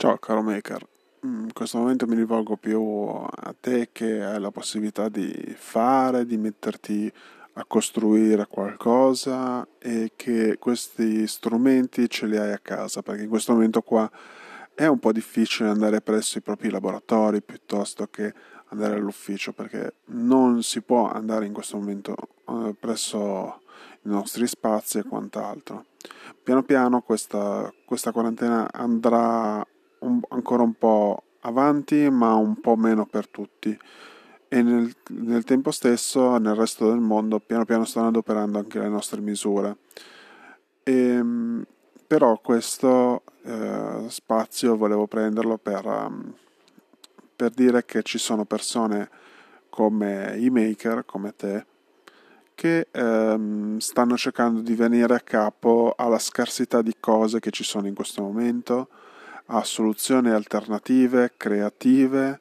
Ciao caro maker, mm, in questo momento mi rivolgo più a te che hai la possibilità di fare, di metterti a costruire qualcosa e che questi strumenti ce li hai a casa, perché in questo momento qua è un po' difficile andare presso i propri laboratori piuttosto che andare all'ufficio, perché non si può andare in questo momento eh, presso i nostri spazi e quant'altro. Piano piano questa, questa quarantena andrà un, ancora un po' avanti, ma un po' meno per tutti. E nel, nel, tempo stesso, nel resto del mondo, piano piano stanno adoperando anche le nostre misure. E, ehm, però questo eh, spazio volevo prenderlo per, um, per dire che ci sono persone come i maker, come te, che ehm, stanno cercando di venire a capo alla scarsità di cose che ci sono in questo momento a soluzioni alternative, creative,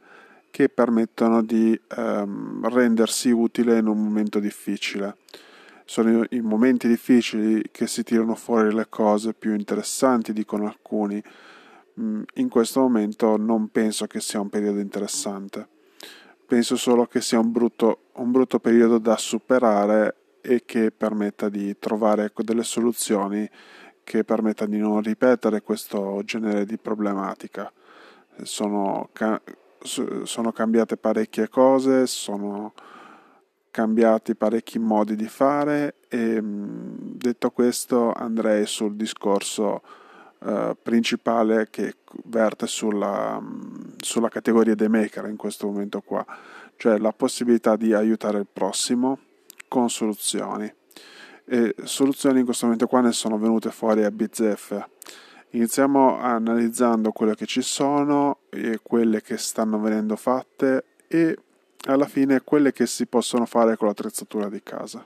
che permettono di ehm, rendersi utile in un momento difficile. Sono i momenti difficili che si tirano fuori le cose più interessanti, dicono alcuni. Mm, in questo momento non penso che sia un periodo interessante. Penso solo che sia un brutto, un brutto periodo da superare e che permetta di trovare ecco, delle soluzioni che permetta di non ripetere questo genere di problematica. Sono, ca- sono cambiate parecchie cose, sono cambiati parecchi modi di fare e detto questo andrei sul discorso uh, principale che verte sulla, sulla categoria dei maker in questo momento qua, cioè la possibilità di aiutare il prossimo con soluzioni e soluzioni in questo momento qua ne sono venute fuori a bizzeffe. Iniziamo analizzando quelle che ci sono e quelle che stanno venendo fatte e alla fine quelle che si possono fare con l'attrezzatura di casa.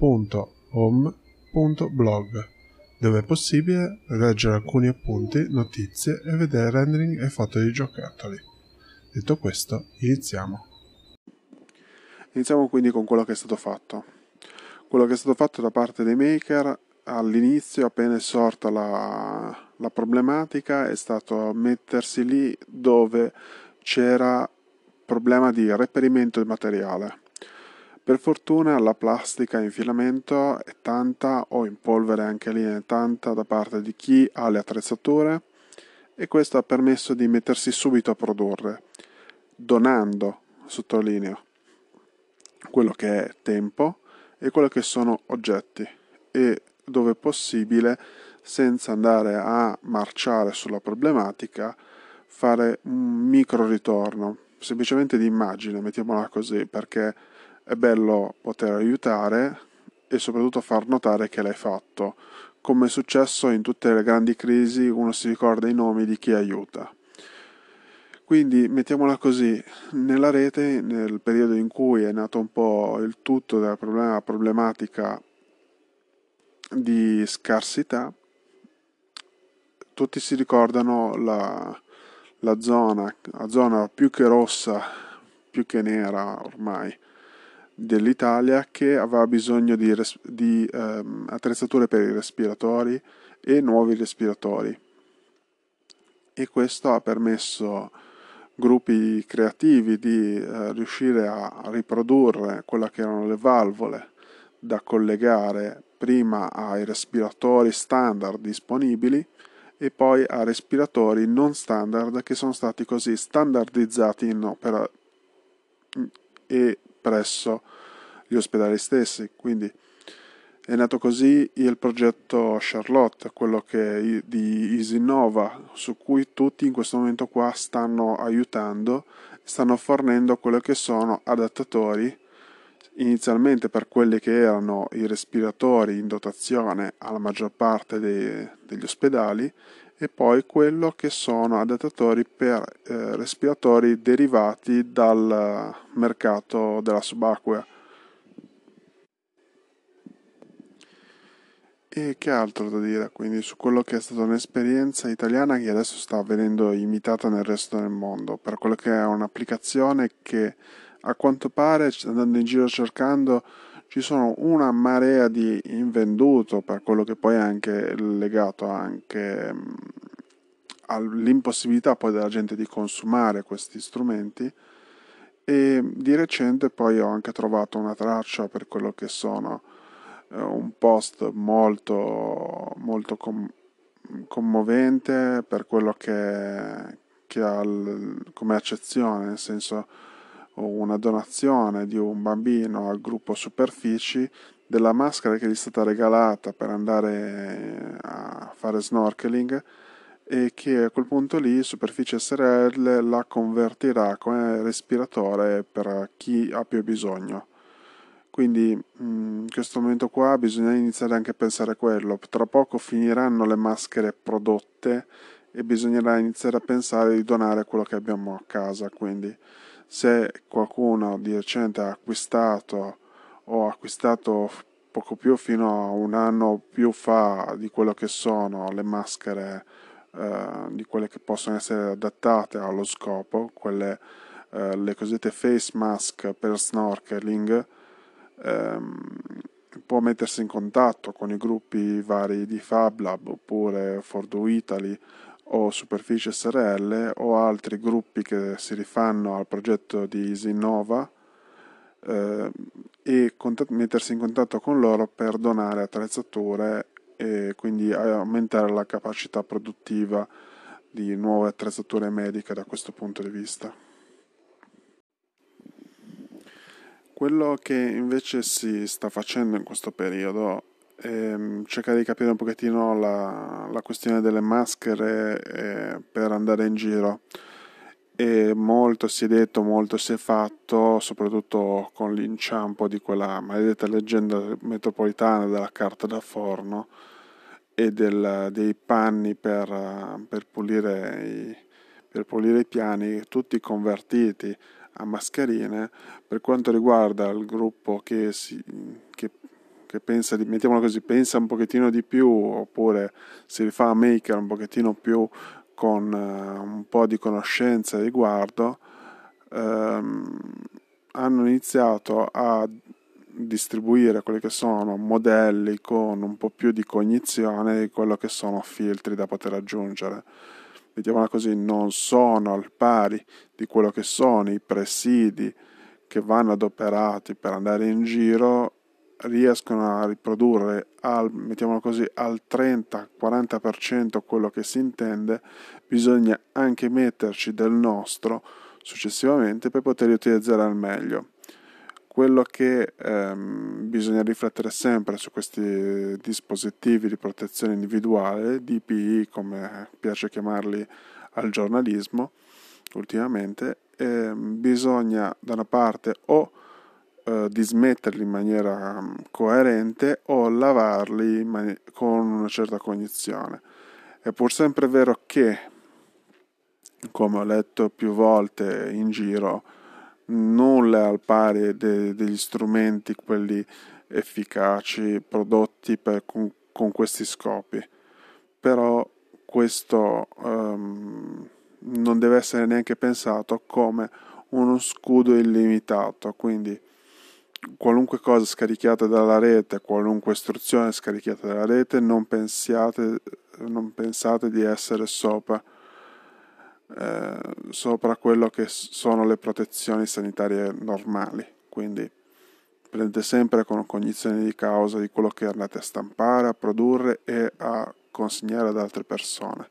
thepixelchips.home.blog dove è possibile leggere alcuni appunti, notizie e vedere rendering e foto di giocattoli. Detto questo, iniziamo. Iniziamo quindi con quello che è stato fatto. Quello che è stato fatto da parte dei maker all'inizio, appena è sorta la, la problematica, è stato mettersi lì dove c'era problema di reperimento di materiale per fortuna la plastica in filamento è tanta o in polvere anche lì è tanta da parte di chi ha le attrezzature e questo ha permesso di mettersi subito a produrre, donando, sottolineo, quello che è tempo e quello che sono oggetti e dove possibile senza andare a marciare sulla problematica fare un micro ritorno semplicemente di immagine mettiamola così perché è bello poter aiutare e soprattutto far notare che l'hai fatto. Come è successo in tutte le grandi crisi, uno si ricorda i nomi di chi aiuta. Quindi mettiamola così, nella rete, nel periodo in cui è nato un po' il tutto della problema, problematica di scarsità, tutti si ricordano la, la zona, la zona più che rossa, più che nera ormai, dell'Italia che aveva bisogno di, res- di ehm, attrezzature per i respiratori e nuovi respiratori. E questo ha permesso gruppi creativi di eh, riuscire a riprodurre quelle che erano le valvole da collegare prima ai respiratori standard disponibili e poi a respiratori non standard che sono stati così standardizzati in opera e presso gli ospedali stessi. Quindi è nato così il progetto Charlotte, quello che di Isinova, su cui tutti in questo momento qua stanno aiutando, stanno fornendo quello che sono adattatori inizialmente per quelli che erano i respiratori in dotazione alla maggior parte dei, degli ospedali e poi quello che sono adattatori per eh, respiratori derivati dal mercato della subacquea. E che altro da dire quindi su quello che è stata un'esperienza italiana che adesso sta venendo imitata nel resto del mondo, per quello che è un'applicazione che a quanto pare, andando in giro cercando, ci sono una marea di invenduto, per quello che poi è anche legato anche mm, all'impossibilità poi della gente di consumare questi strumenti. E di recente poi ho anche trovato una traccia per quello che sono eh, un post molto, molto com- commovente per quello che, che ha l- come accezione, nel senso una donazione di un bambino al gruppo Superfici della maschera che gli è stata regalata per andare a fare snorkeling e che a quel punto lì Superficie SRL la convertirà come respiratore per chi ha più bisogno. Quindi in questo momento qua bisogna iniziare anche a pensare a quello. Tra poco finiranno le maschere prodotte e bisognerà iniziare a pensare di donare quello che abbiamo a casa. Quindi se qualcuno di recente ha acquistato o acquistato poco più fino a un anno più fa di quello che sono le maschere eh, di quelle che possono essere adattate allo scopo, quelle eh, le cosiddette face mask per snorkeling, ehm, può mettersi in contatto con i gruppi vari di FabLab oppure Fordo Italy o Superficie SRL o altri gruppi che si rifanno al progetto di Isinnova eh, e contat- mettersi in contatto con loro per donare attrezzature e quindi aumentare la capacità produttiva di nuove attrezzature mediche da questo punto di vista. Quello che invece si sta facendo in questo periodo ehm, cercare di capire un pochettino la, la questione delle maschere eh, per andare in giro. E molto si è detto, molto si è fatto, soprattutto con l'inciampo di quella maledetta leggenda metropolitana della carta da forno e del, dei panni per, per, pulire i, per pulire i piani, tutti convertiti a mascherine. Per quanto riguarda il gruppo che, si, che che pensa di, mettiamola così, pensa un pochettino di più oppure si rifà a maker un pochettino più con uh, un po' di conoscenza e riguardo, ehm, hanno iniziato a distribuire quelli che sono modelli con un po' più di cognizione di quello che sono filtri da poter aggiungere. Mettiamola così, non sono al pari di quello che sono i presidi che vanno adoperati per andare in giro riescono a riprodurre al, così, al 30-40% quello che si intende, bisogna anche metterci del nostro successivamente per poterli utilizzare al meglio. Quello che ehm, bisogna riflettere sempre su questi dispositivi di protezione individuale, DPI come piace chiamarli al giornalismo ultimamente, ehm, bisogna da una parte o eh, dismetterli in maniera mm, coerente o lavarli mani- con una certa cognizione. È pur sempre vero che, come ho letto più volte in giro, nulla è al pari de- degli strumenti, quelli efficaci, prodotti per, con, con, questi scopi. Però questo um, non deve essere neanche pensato come uno scudo illimitato, quindi qualunque cosa scaricata dalla rete, qualunque istruzione scaricata dalla rete, non pensiate, non pensate di essere sopra, eh, sopra quello che sono le protezioni sanitarie normali. Quindi prendete sempre con cognizione di causa di quello che andate a stampare, a produrre e a consegnare ad altre persone.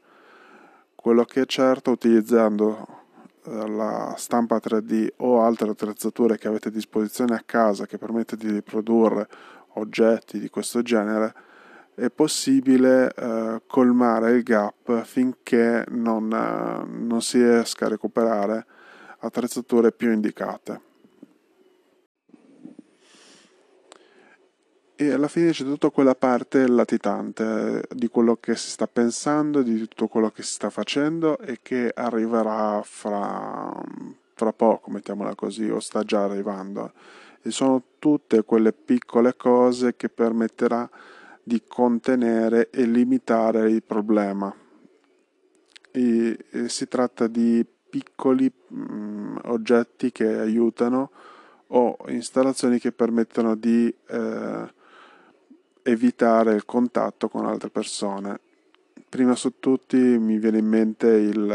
Quello che è certo utilizzando la stampa 3D o altre attrezzature che avete a disposizione a casa che permette di riprodurre oggetti di questo genere, è possibile eh, colmare il gap finché non, eh, non si riesca a recuperare attrezzature più indicate. E alla fine c'è tutta quella parte latitante di quello che si sta pensando, di tutto quello che si sta facendo e che arriverà fra, fra poco, mettiamola così, o sta già arrivando. E sono tutte quelle piccole cose che permetterà di contenere e limitare il problema. E, e si tratta di piccoli mh, mm, oggetti che aiutano o installazioni che permettono di eh, evitare il contatto con altre persone. Prima su tutti mi viene in mente il,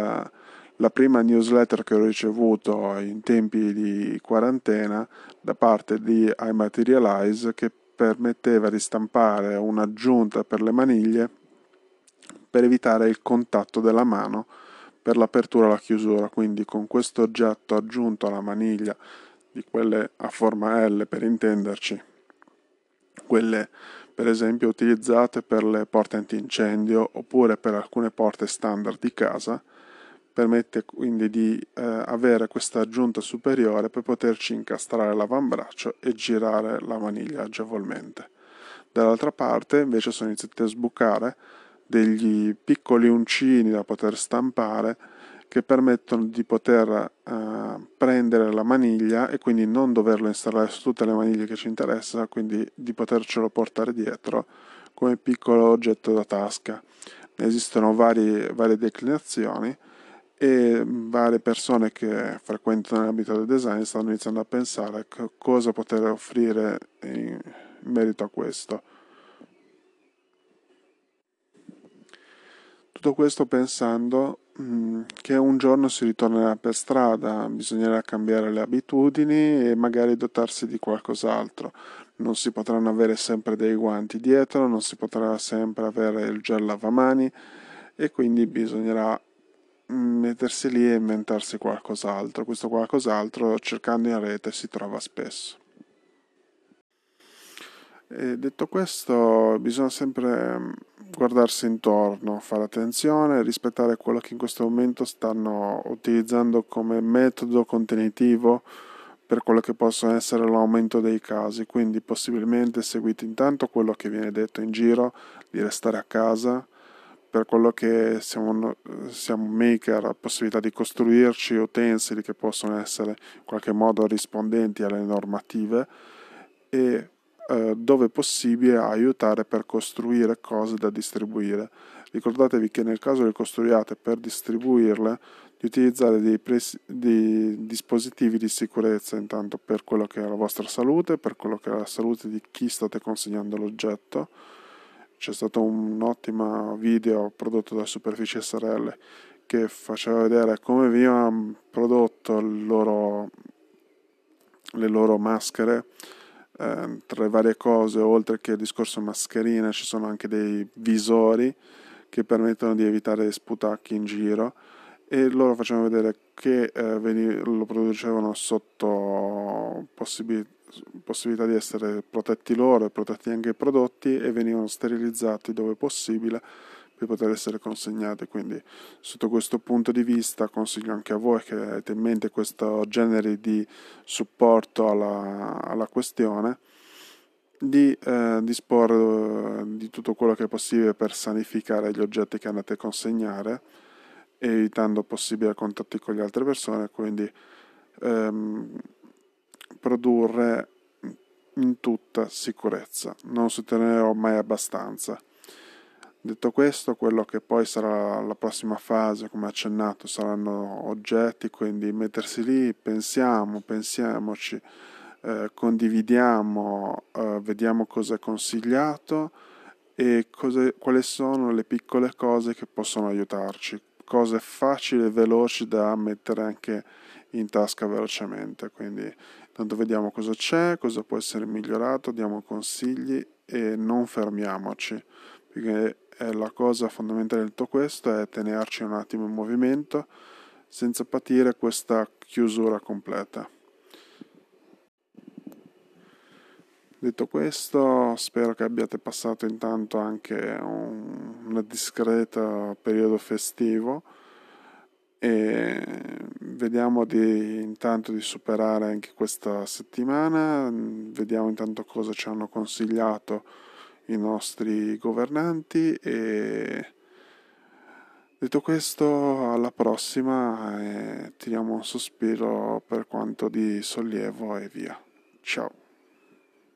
la prima newsletter che ho ricevuto in tempi di quarantena da parte di iMaterialize che permetteva di stampare un'aggiunta per le maniglie per evitare il contatto della mano per l'apertura e la chiusura. Quindi con questo oggetto aggiunto alla maniglia di quelle a forma L per intenderci, quelle per esempio utilizzate per le porte antincendio oppure per alcune porte standard di casa, permette quindi di eh, avere questa aggiunta superiore per poterci incastrare l'avambraccio e girare la maniglia agevolmente. Dall'altra parte invece sono iniziati a sbucare degli piccoli uncini da poter stampare che permettono di poter eh, prendere la maniglia e quindi non doverlo installare su tutte le maniglie che ci interessa, quindi di potercelo portare dietro come piccolo oggetto da tasca. Ne esistono vari, varie declinazioni e varie persone che frequentano l'ambito del design stanno iniziando a pensare a cosa poter offrire in merito a questo. Tutto questo pensando che un giorno si ritornerà per strada, bisognerà cambiare le abitudini e magari dotarsi di qualcos'altro. Non si potranno avere sempre dei guanti dietro, non si potrà sempre avere il gel lavamani e quindi bisognerà mm, mettersi lì e inventarsi qualcos'altro. Questo qualcos'altro cercando in rete si trova spesso. E detto questo, bisogna sempre mm, guardarsi intorno, fare attenzione, rispettare quello che in questo momento stanno utilizzando come metodo contenitivo per quello che possono essere l'aumento dei casi, quindi possibilmente seguite intanto quello che viene detto in giro di restare a casa, per quello che siamo, siamo maker, possibilità di costruirci utensili che possono essere in qualche modo rispondenti alle normative. E eh, dove possibile aiutare per costruire cose da distribuire. Ricordatevi che nel caso le costruiate per distribuirle, di utilizzare dei, pres- dei dispositivi di sicurezza intanto per quello che è la vostra salute, per quello che è la salute di chi state consegnando l'oggetto. C'è stato un ottimo video prodotto da Superficie SRL che faceva vedere come venivano prodotto loro, le loro maschere eh, tra le varie cose, oltre che il discorso mascherina, ci sono anche dei visori che permettono di evitare sputacchi in giro. E loro facevano vedere che eh, veni- lo producevano sotto possibi- possibilità di essere protetti loro e protetti anche i prodotti e venivano sterilizzati dove possibile per poter essere consegnate. Quindi, sotto questo punto di vista, consiglio anche a voi che avete in mente questo genere di supporto alla, alla questione di eh, disporre eh, di tutto quello che è possibile per sanificare gli oggetti che andate a consegnare, evitando possibili contatti con le altre persone, quindi ehm, produrre in tutta sicurezza. Non sottolineerò mai abbastanza. Detto questo, quello che poi sarà la prossima fase, come accennato, saranno oggetti, quindi mettersi lì, pensiamo, pensiamoci, eh, condividiamo, eh, vediamo cosa è consigliato e cose, quali sono le piccole cose che possono aiutarci, cose facili e veloci da mettere anche in tasca velocemente. Quindi tanto vediamo cosa c'è, cosa può essere migliorato, diamo consigli e non fermiamoci, perché la cosa fondamentale di tutto questo è tenerci un attimo in movimento senza patire questa chiusura completa. Detto questo, spero che abbiate passato intanto anche un, un discreto periodo festivo e vediamo di, intanto di superare anche questa settimana, vediamo intanto cosa ci hanno consigliato i nostri governanti e detto questo alla prossima e tiriamo un sospiro per quanto di sollievo e via. Ciao.